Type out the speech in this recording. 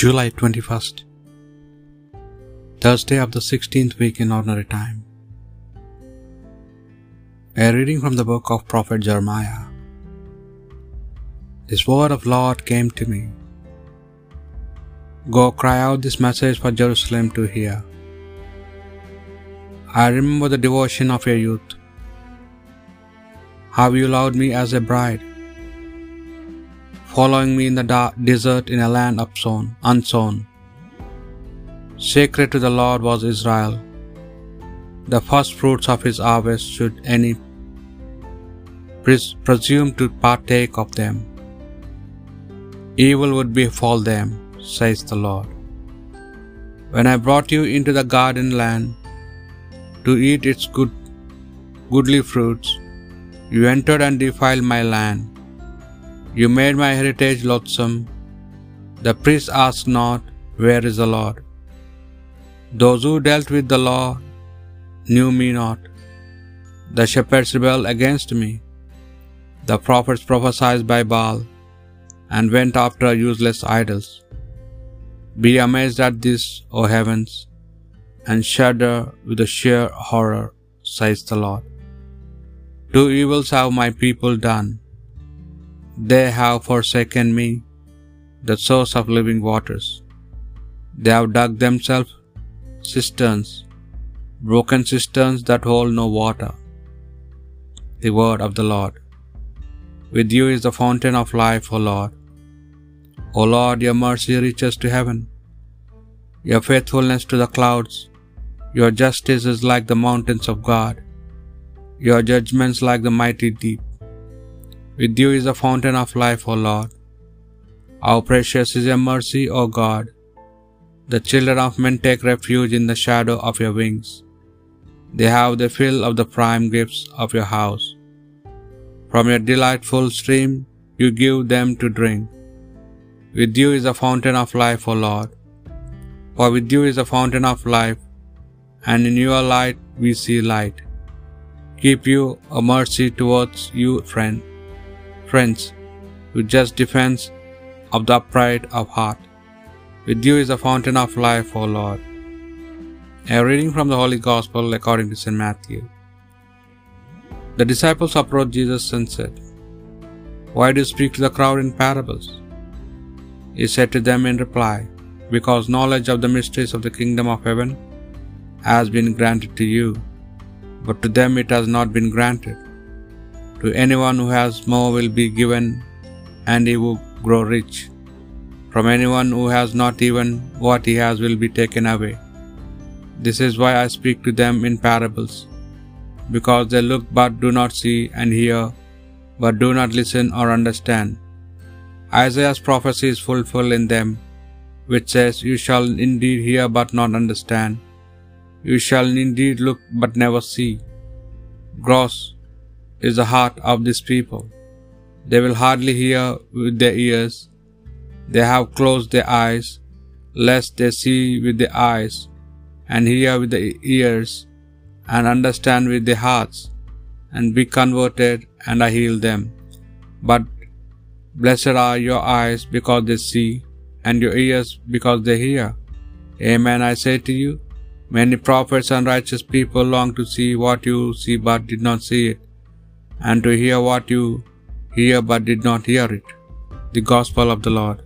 July 21st, Thursday of the 16th week in Ordinary Time. A reading from the book of Prophet Jeremiah. This word of Lord came to me. Go cry out this message for Jerusalem to hear. I remember the devotion of your youth. How you loved me as a bride, following me in the dark desert in a land upsown, unsown. Sacred to the Lord was Israel. The first fruits of his harvest should any pres- presume to partake of them. Evil would befall them, says the Lord. When I brought you into the garden land to eat its good, goodly fruits, you entered and defiled my land. You made my heritage loathsome. The priests asked not, Where is the Lord? Those who dealt with the law knew me not. The shepherds rebelled against me. The prophets prophesied by Baal and went after useless idols. Be amazed at this, O heavens, and shudder with the sheer horror, says the Lord. Two evils have my people done. They have forsaken me, the source of living waters. They have dug themselves cisterns, broken cisterns that hold no water. The word of the Lord. With you is the fountain of life, O Lord. O Lord, your mercy reaches to heaven, your faithfulness to the clouds. Your justice is like the mountains of God, your judgments like the mighty deep. With you is the fountain of life, O Lord. How precious is your mercy, O God! The children of men take refuge in the shadow of your wings. They have the fill of the prime gifts of your house. From your delightful stream you give them to drink. With you is the fountain of life, O Lord. For with you is the fountain of life, and in your light we see light. Keep you a mercy towards you, friend, friends, with just defense of the upright of heart. With you is the fountain of life, O Lord. A reading from the Holy Gospel according to St. Matthew. The disciples approached Jesus and said, Why do you speak to the crowd in parables? He said to them in reply, Because knowledge of the mysteries of the kingdom of heaven has been granted to you, but to them it has not been granted. To anyone who has more will be given, and he will grow rich. From anyone who has not even what he has will be taken away. This is why I speak to them in parables, because they look but do not see, and hear but do not listen or understand. Isaiah's prophecy is fulfilled in them, which says, You shall indeed hear but not understand. You shall indeed look but never see. Gross is the heart of this people. They will hardly hear with their ears. They have closed their eyes, lest they see with their eyes, and hear with their ears, and understand with their hearts, and be converted, and I heal them. But blessed are your eyes because they see, and your ears because they hear. Amen, I say to you. Many prophets and righteous people long to see what you see but did not see it, and to hear what you hear but did not hear it. The Gospel of the Lord.